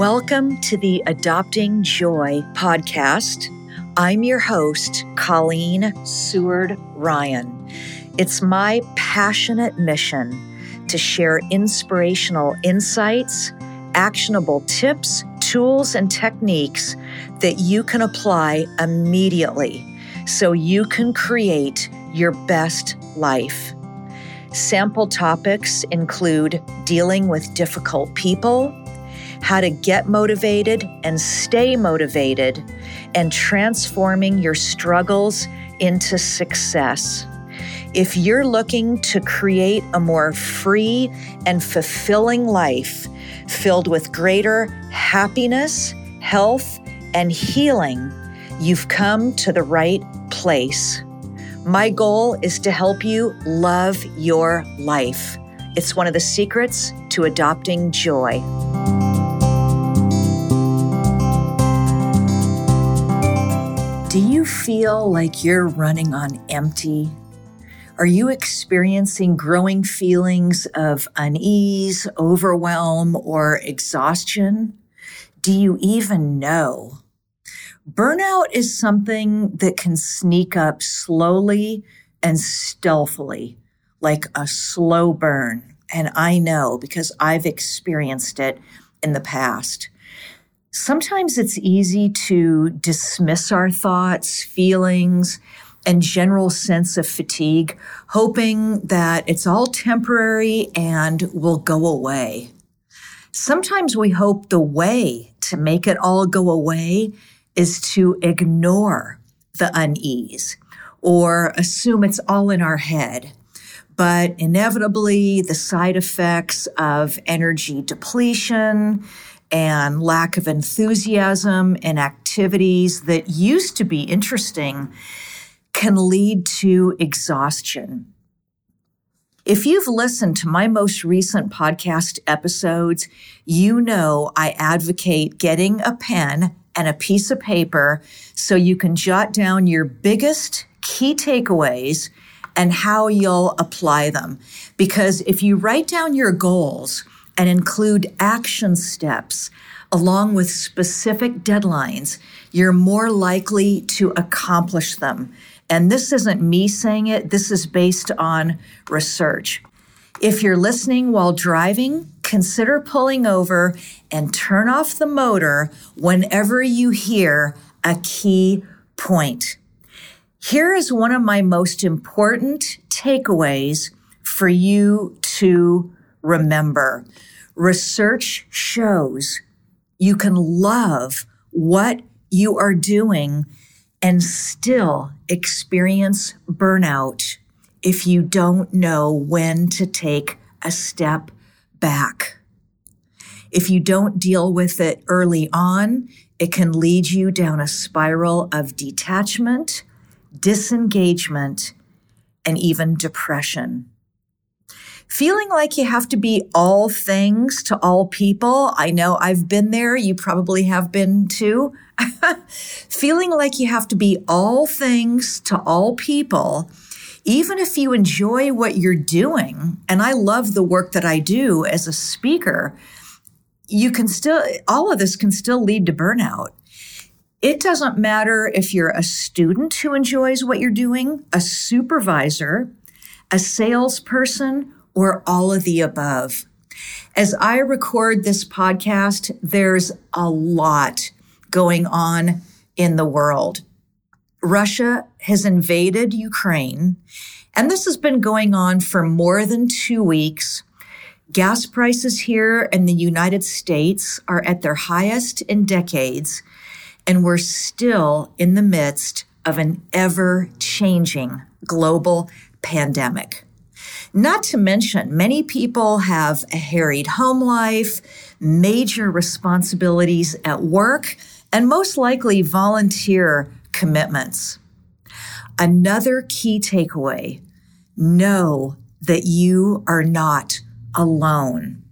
Welcome to the Adopting Joy podcast. I'm your host, Colleen Seward Ryan. It's my passionate mission to share inspirational insights, actionable tips, tools, and techniques that you can apply immediately so you can create your best life. Sample topics include dealing with difficult people, how to get motivated and stay motivated, and transforming your struggles into success. If you're looking to create a more free and fulfilling life filled with greater happiness, health, and healing, you've come to the right place. My goal is to help you love your life. It's one of the secrets to adopting joy. Feel like you're running on empty? Are you experiencing growing feelings of unease, overwhelm, or exhaustion? Do you even know? Burnout is something that can sneak up slowly and stealthily, like a slow burn. And I know because I've experienced it in the past. Sometimes it's easy to dismiss our thoughts, feelings, and general sense of fatigue, hoping that it's all temporary and will go away. Sometimes we hope the way to make it all go away is to ignore the unease or assume it's all in our head. But inevitably, the side effects of energy depletion and lack of enthusiasm in activities that used to be interesting can lead to exhaustion. If you've listened to my most recent podcast episodes, you know I advocate getting a pen and a piece of paper so you can jot down your biggest key takeaways and how you'll apply them. Because if you write down your goals and include action steps along with specific deadlines, you're more likely to accomplish them. And this isn't me saying it, this is based on research. If you're listening while driving, consider pulling over and turn off the motor whenever you hear a key point. Here is one of my most important takeaways for you to remember. Research shows you can love what you are doing and still experience burnout if you don't know when to take a step back. If you don't deal with it early on, it can lead you down a spiral of detachment, disengagement, and even depression. Feeling like you have to be all things to all people. I know I've been there. You probably have been too. Feeling like you have to be all things to all people, even if you enjoy what you're doing. And I love the work that I do as a speaker. You can still, all of this can still lead to burnout. It doesn't matter if you're a student who enjoys what you're doing, a supervisor, a salesperson, or all of the above. As I record this podcast, there's a lot going on in the world. Russia has invaded Ukraine, and this has been going on for more than two weeks. Gas prices here in the United States are at their highest in decades, and we're still in the midst of an ever changing global pandemic. Not to mention, many people have a harried home life, major responsibilities at work, and most likely volunteer commitments. Another key takeaway know that you are not alone.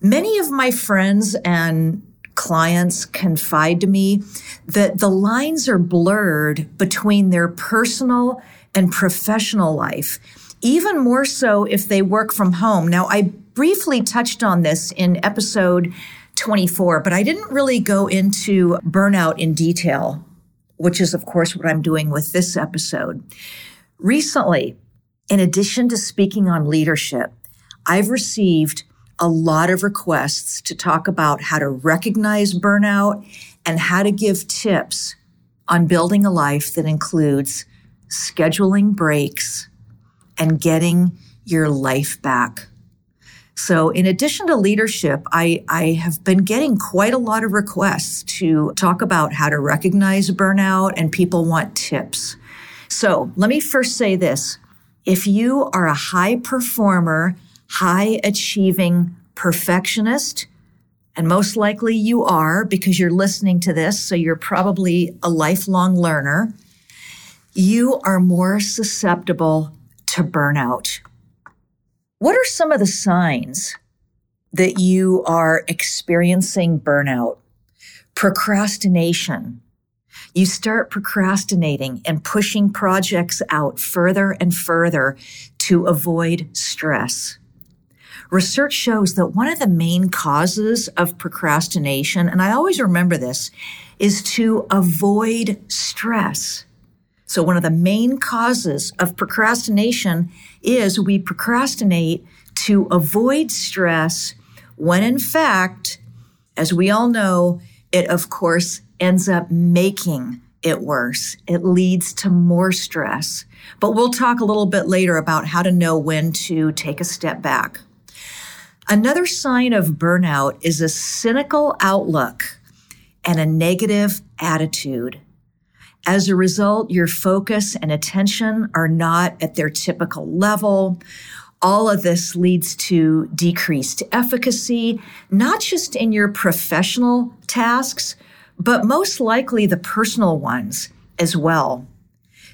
Many of my friends and clients confide to me that the lines are blurred between their personal and professional life even more so if they work from home. Now, I briefly touched on this in episode 24, but I didn't really go into burnout in detail, which is, of course, what I'm doing with this episode. Recently, in addition to speaking on leadership, I've received a lot of requests to talk about how to recognize burnout and how to give tips on building a life that includes scheduling breaks and getting your life back. So, in addition to leadership, I, I have been getting quite a lot of requests to talk about how to recognize burnout, and people want tips. So, let me first say this if you are a high performer, high achieving perfectionist, and most likely you are because you're listening to this, so you're probably a lifelong learner, you are more susceptible to burnout. What are some of the signs that you are experiencing burnout? Procrastination. You start procrastinating and pushing projects out further and further to avoid stress. Research shows that one of the main causes of procrastination, and I always remember this, is to avoid stress. So one of the main causes of procrastination is we procrastinate to avoid stress when in fact, as we all know, it of course ends up making it worse. It leads to more stress. But we'll talk a little bit later about how to know when to take a step back. Another sign of burnout is a cynical outlook and a negative attitude. As a result, your focus and attention are not at their typical level. All of this leads to decreased efficacy, not just in your professional tasks, but most likely the personal ones as well.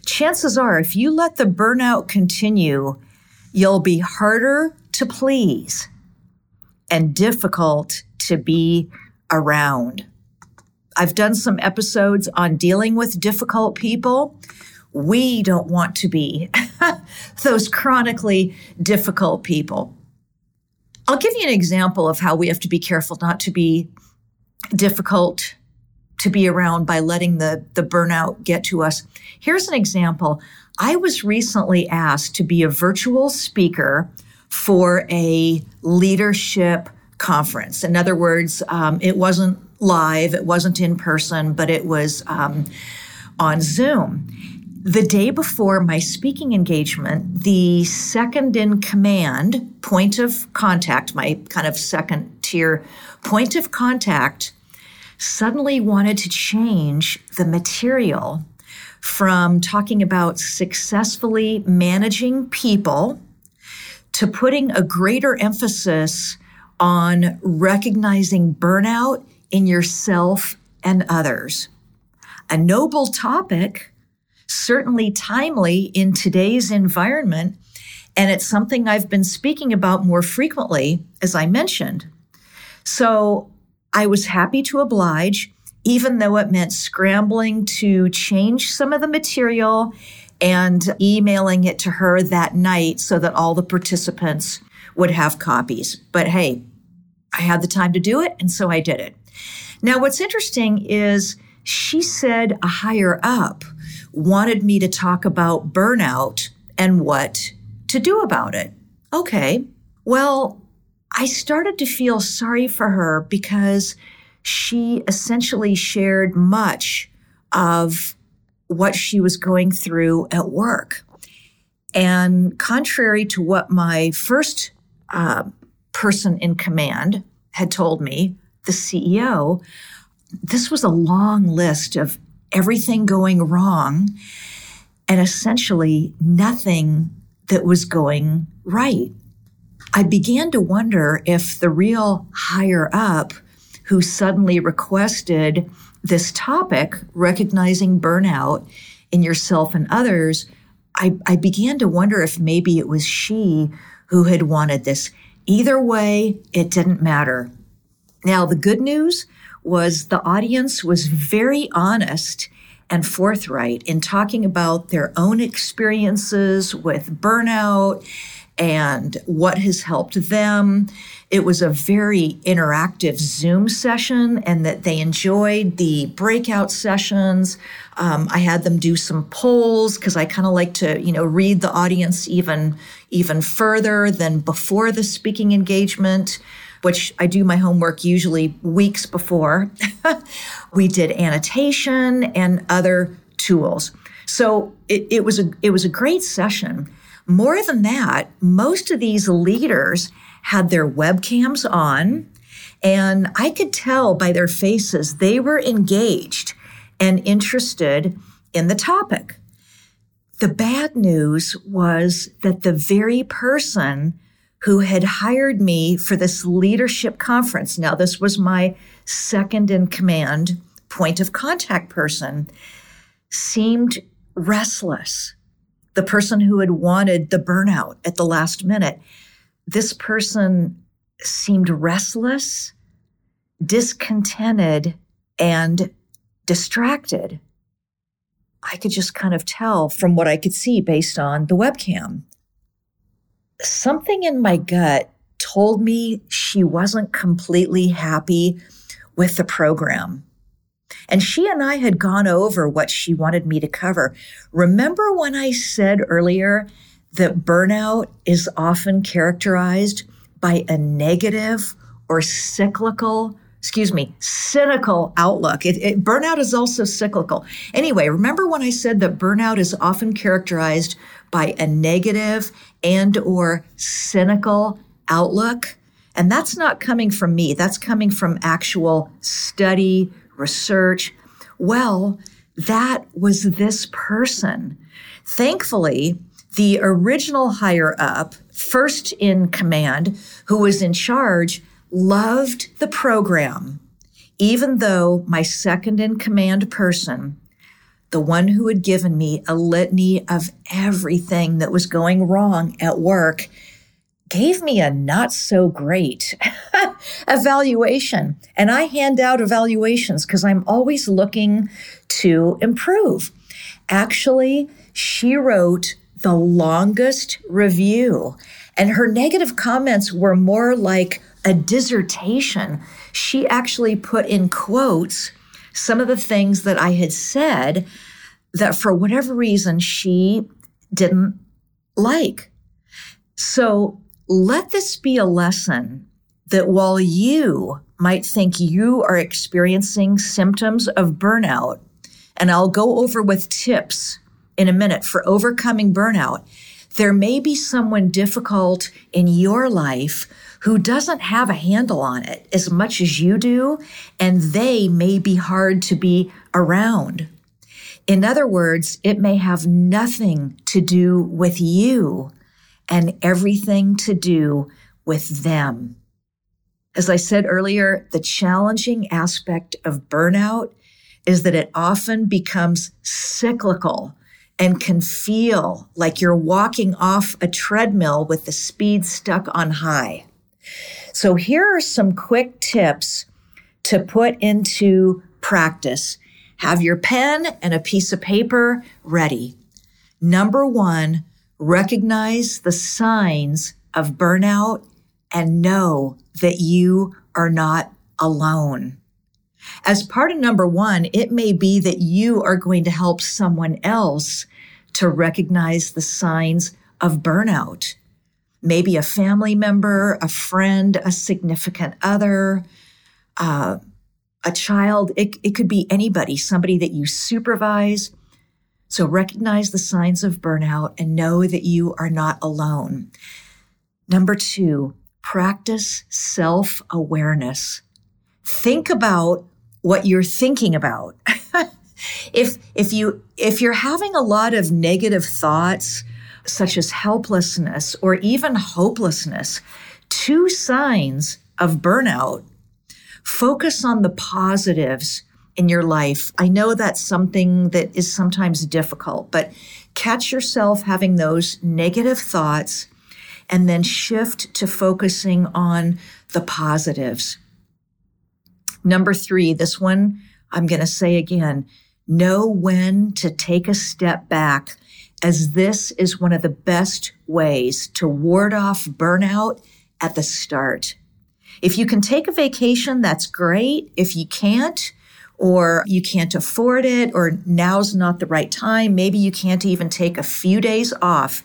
Chances are, if you let the burnout continue, you'll be harder to please and difficult to be around. I've done some episodes on dealing with difficult people. We don't want to be those chronically difficult people. I'll give you an example of how we have to be careful not to be difficult to be around by letting the, the burnout get to us. Here's an example. I was recently asked to be a virtual speaker for a leadership conference. In other words, um, it wasn't live, it wasn't in person, but it was um, on Zoom. The day before my speaking engagement, the second in command point of contact, my kind of second tier point of contact, suddenly wanted to change the material from talking about successfully managing people to putting a greater emphasis on recognizing burnout in yourself and others. A noble topic, certainly timely in today's environment, and it's something I've been speaking about more frequently, as I mentioned. So I was happy to oblige, even though it meant scrambling to change some of the material and emailing it to her that night so that all the participants would have copies. But hey, I had the time to do it, and so I did it. Now, what's interesting is she said a higher up wanted me to talk about burnout and what to do about it. Okay. Well, I started to feel sorry for her because she essentially shared much of what she was going through at work. And contrary to what my first uh, person in command had told me, the CEO, this was a long list of everything going wrong and essentially nothing that was going right. I began to wonder if the real higher up who suddenly requested this topic, recognizing burnout in yourself and others, I, I began to wonder if maybe it was she who had wanted this. Either way, it didn't matter. Now, the good news was the audience was very honest and forthright in talking about their own experiences with burnout and what has helped them. It was a very interactive Zoom session and that they enjoyed the breakout sessions. Um, I had them do some polls because I kind of like to, you know, read the audience even, even further than before the speaking engagement which I do my homework usually weeks before. we did annotation and other tools. So it, it, was a it was a great session. More than that, most of these leaders had their webcams on, and I could tell by their faces they were engaged and interested in the topic. The bad news was that the very person who had hired me for this leadership conference, now this was my second in command point of contact person, seemed restless. The person who had wanted the burnout at the last minute. This person seemed restless, discontented, and distracted. I could just kind of tell from what I could see based on the webcam. Something in my gut told me she wasn't completely happy with the program. And she and I had gone over what she wanted me to cover. Remember when I said earlier that burnout is often characterized by a negative or cyclical, excuse me, cynical outlook. It, it, burnout is also cyclical. Anyway, remember when I said that burnout is often characterized by a negative and or cynical outlook? And that's not coming from me. That's coming from actual study, research. Well, that was this person. Thankfully, the original higher up, first in command, who was in charge, loved the program, even though my second in command person, the one who had given me a litany of everything that was going wrong at work, gave me a not so great evaluation. And I hand out evaluations because I'm always looking to improve. Actually, she wrote the longest review, and her negative comments were more like a dissertation. She actually put in quotes some of the things that I had said that for whatever reason she didn't like. So let this be a lesson that while you might think you are experiencing symptoms of burnout, and I'll go over with tips in a minute for overcoming burnout, there may be someone difficult in your life who doesn't have a handle on it as much as you do, and they may be hard to be around. In other words, it may have nothing to do with you and everything to do with them. As I said earlier, the challenging aspect of burnout is that it often becomes cyclical and can feel like you're walking off a treadmill with the speed stuck on high. So here are some quick tips to put into practice. Have your pen and a piece of paper ready. Number one, recognize the signs of burnout and know that you are not alone. As part of number one, it may be that you are going to help someone else to recognize the signs of burnout. Maybe a family member, a friend, a significant other, uh, a child. It, it could be anybody, somebody that you supervise, so recognize the signs of burnout and know that you are not alone. Number two, practice self awareness. Think about what you're thinking about. if, if you, if you're having a lot of negative thoughts, such as helplessness or even hopelessness, two signs of burnout, focus on the positives in your life. I know that's something that is sometimes difficult, but catch yourself having those negative thoughts and then shift to focusing on the positives. Number three, this one I'm going to say again know when to take a step back as this is one of the best ways to ward off burnout at the start. If you can take a vacation, that's great. If you can't, or you can't afford it, or now's not the right time, maybe you can't even take a few days off,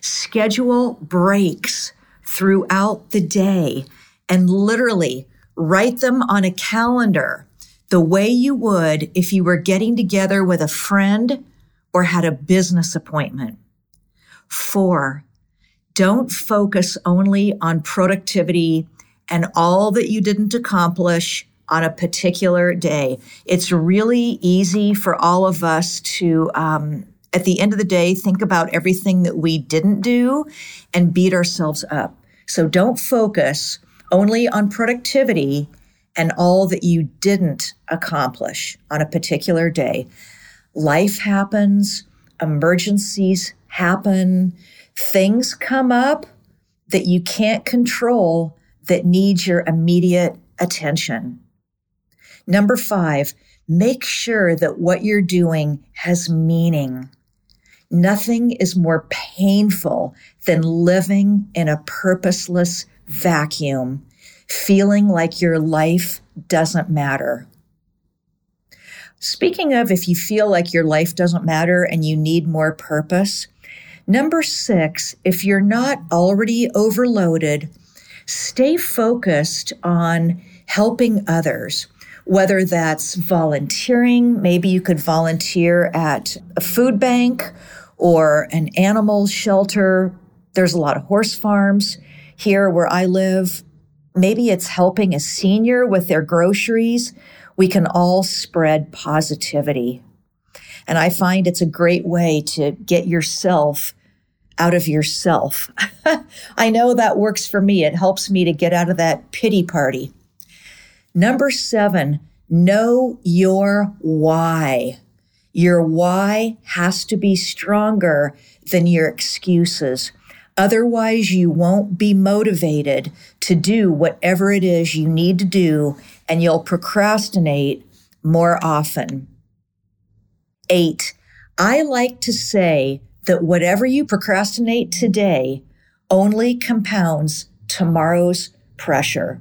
schedule breaks throughout the day and literally write them on a calendar the way you would if you were getting together with a friend or had a business appointment. Four, don't focus only on productivity and all that you didn't accomplish on a particular day. It's really easy for all of us to, um, at the end of the day, think about everything that we didn't do and beat ourselves up. So don't focus only on productivity and all that you didn't accomplish on a particular day. Life happens, emergencies happen, things come up that you can't control that need your immediate attention. Number five, make sure that what you're doing has meaning. Nothing is more painful than living in a purposeless vacuum, feeling like your life doesn't matter. Speaking of if you feel like your life doesn't matter and you need more purpose, number six, if you're not already overloaded, stay focused on helping others whether that's volunteering, maybe you could volunteer at a food bank or an animal shelter. There's a lot of horse farms here where I live. Maybe it's helping a senior with their groceries. We can all spread positivity. And I find it's a great way to get yourself out of yourself. I know that works for me. It helps me to get out of that pity party. Number seven, know your why. Your why has to be stronger than your excuses. Otherwise, you won't be motivated to do whatever it is you need to do, and you'll procrastinate more often. Eight, I like to say that whatever you procrastinate today only compounds tomorrow's pressure.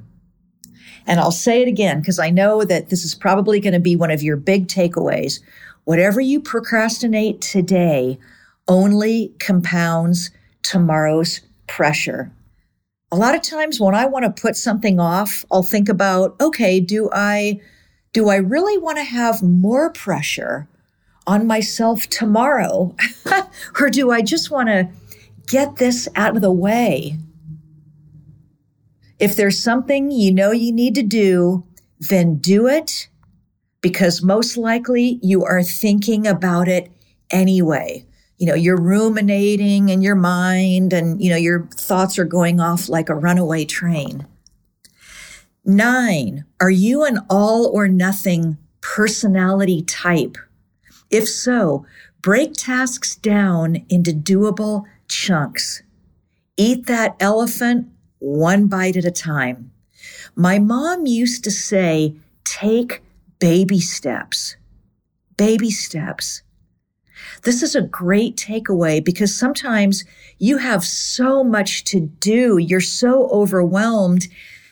And I'll say it again because I know that this is probably going to be one of your big takeaways. Whatever you procrastinate today only compounds tomorrow's pressure. A lot of times when I want to put something off, I'll think about, okay, do I do I really want to have more pressure on myself tomorrow? or do I just want to get this out of the way if there's something you know you need to do, then do it because most likely you are thinking about it anyway. You know, you're ruminating in your mind and, you know, your thoughts are going off like a runaway train. Nine, are you an all or nothing personality type? If so, break tasks down into doable chunks. Eat that elephant one bite at a time. My mom used to say, take baby steps. Baby steps. This is a great takeaway because sometimes you have so much to do. You're so overwhelmed.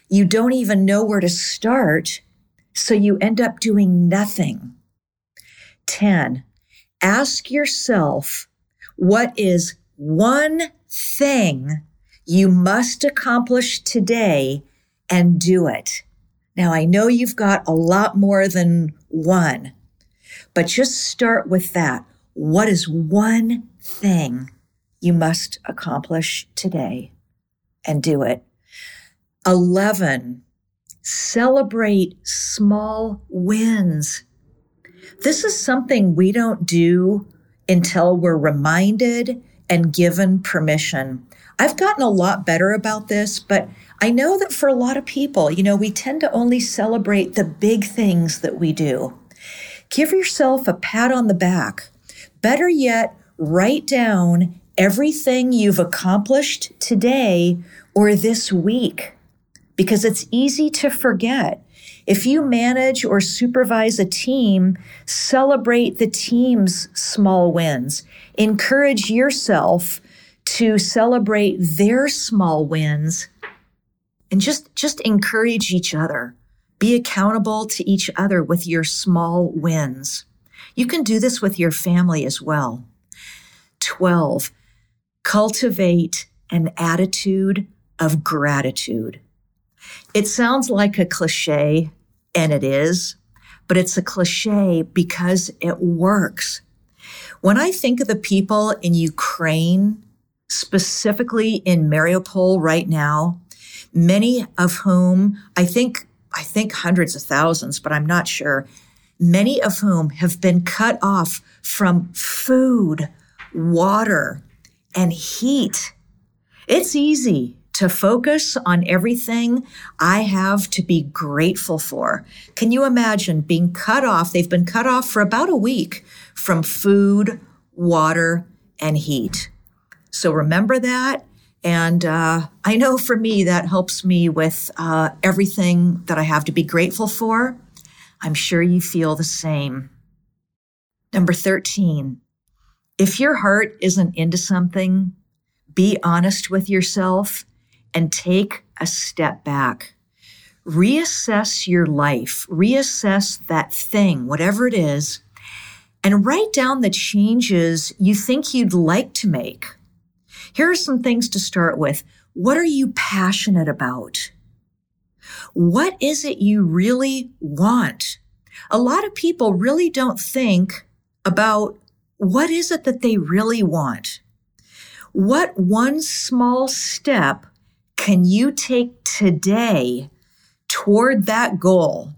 You don't even know where to start. So you end up doing nothing. 10. Ask yourself, what is one thing you must accomplish today and do it. Now, I know you've got a lot more than one, but just start with that. What is one thing you must accomplish today and do it? 11. Celebrate small wins. This is something we don't do until we're reminded and given permission. I've gotten a lot better about this, but I know that for a lot of people, you know, we tend to only celebrate the big things that we do. Give yourself a pat on the back. Better yet, write down everything you've accomplished today or this week because it's easy to forget. If you manage or supervise a team, celebrate the team's small wins. Encourage yourself to celebrate their small wins and just, just encourage each other. Be accountable to each other with your small wins. You can do this with your family as well. 12. Cultivate an attitude of gratitude. It sounds like a cliche, and it is, but it's a cliche because it works. When I think of the people in Ukraine, specifically in Mariupol right now, many of whom I think, I think hundreds of thousands, but I'm not sure, many of whom have been cut off from food, water, and heat. It's easy to focus on everything I have to be grateful for. Can you imagine being cut off? They've been cut off for about a week from food, water, and heat. So remember that. And uh, I know for me, that helps me with uh, everything that I have to be grateful for. I'm sure you feel the same. Number 13, if your heart isn't into something, be honest with yourself and take a step back. Reassess your life, reassess that thing, whatever it is, and write down the changes you think you'd like to make. Here are some things to start with. What are you passionate about? What is it you really want? A lot of people really don't think about what is it that they really want? What one small step can you take today toward that goal?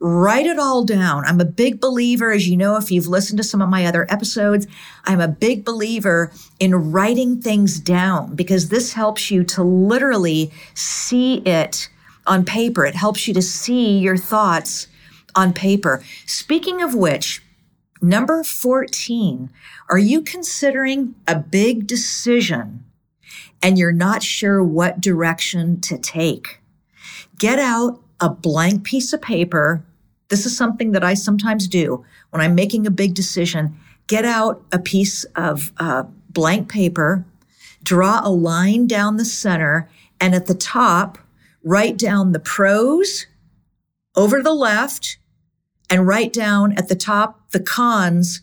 Write it all down. I'm a big believer, as you know, if you've listened to some of my other episodes, I'm a big believer in writing things down because this helps you to literally see it on paper. It helps you to see your thoughts on paper. Speaking of which, number 14, are you considering a big decision and you're not sure what direction to take, get out a blank piece of paper. This is something that I sometimes do when I'm making a big decision. Get out a piece of uh, blank paper, draw a line down the center, and at the top, write down the pros over to the left and write down at the top the cons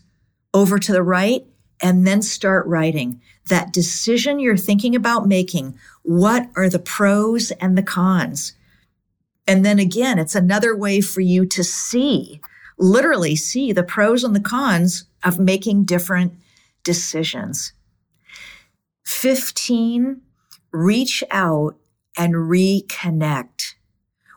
over to the right, and then start writing that decision you're thinking about making. What are the pros and the cons? And then again, it's another way for you to see, literally see the pros and the cons of making different decisions. 15, reach out and reconnect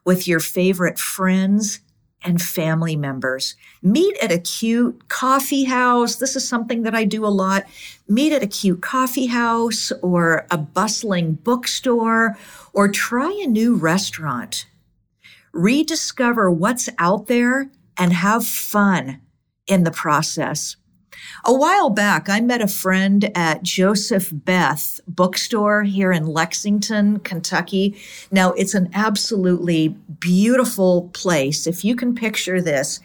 with your favorite friends and family members. Meet at a cute coffee house. This is something that I do a lot. Meet at a cute coffee house or a bustling bookstore or try a new restaurant. Rediscover what's out there and have fun in the process. A while back, I met a friend at Joseph Beth bookstore here in Lexington, Kentucky. Now, it's an absolutely beautiful place. If you can picture this,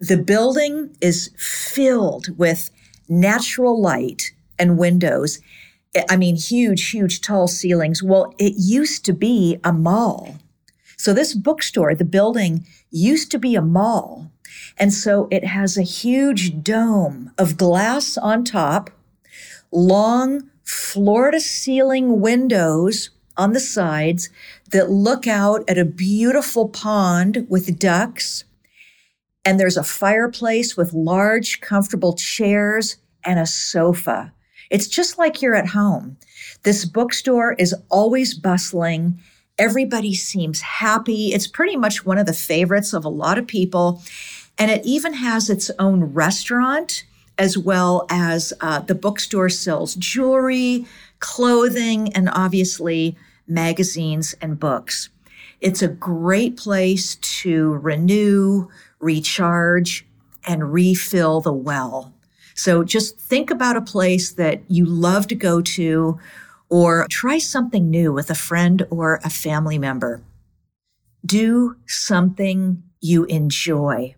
the building is filled with natural light and windows. I mean, huge, huge, tall ceilings. Well, it used to be a mall. So, this bookstore, the building used to be a mall. And so it has a huge dome of glass on top, long floor to ceiling windows on the sides that look out at a beautiful pond with ducks. And there's a fireplace with large, comfortable chairs and a sofa. It's just like you're at home. This bookstore is always bustling. Everybody seems happy. It's pretty much one of the favorites of a lot of people. And it even has its own restaurant, as well as uh, the bookstore sells jewelry, clothing, and obviously magazines and books. It's a great place to renew, recharge, and refill the well. So just think about a place that you love to go to or try something new with a friend or a family member. do something you enjoy.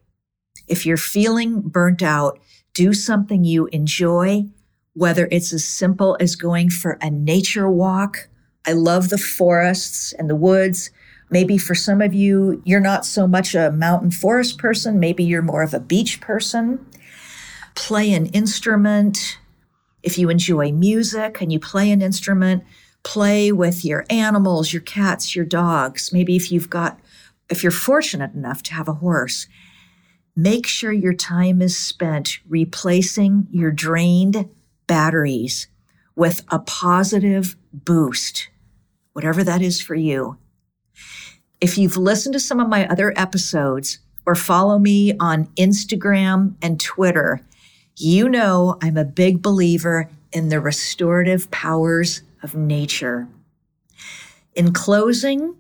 If you're feeling burnt out, do something you enjoy, whether it's as simple as going for a nature walk. I love the forests and the woods. Maybe for some of you, you're not so much a mountain forest person. Maybe you're more of a beach person. Play an instrument. If you enjoy music and you play an instrument, play with your animals, your cats, your dogs. Maybe if you've got, if you're fortunate enough to have a horse, make sure your time is spent replacing your drained batteries with a positive boost, whatever that is for you. If you've listened to some of my other episodes or follow me on Instagram and Twitter, you know I'm a big believer in the restorative powers of nature. In closing,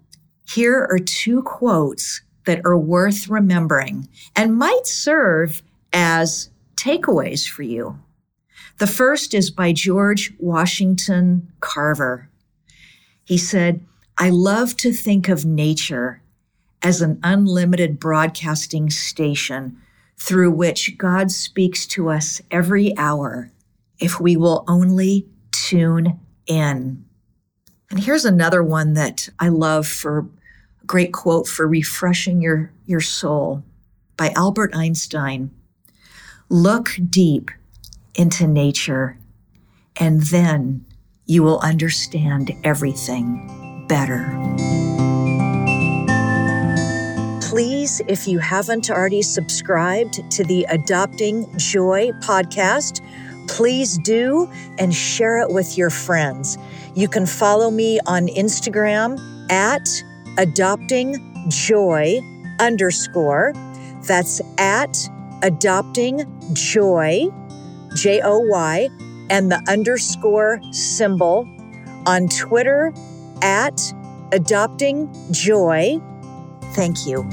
here are two quotes that are worth remembering and might serve as takeaways for you. The first is by George Washington Carver. He said, I love to think of nature as an unlimited broadcasting station through which God speaks to us every hour if we will only tune in. And here's another one that I love for great quote for refreshing your, your soul by Albert Einstein. Look deep into nature, and then you will understand everything better. Please, if you haven't already subscribed to the Adopting Joy podcast, please do and share it with your friends. You can follow me on Instagram at adopting joy underscore. That's at adopting joy J O Y, and the underscore symbol on Twitter at Adopting Joy. Thank you.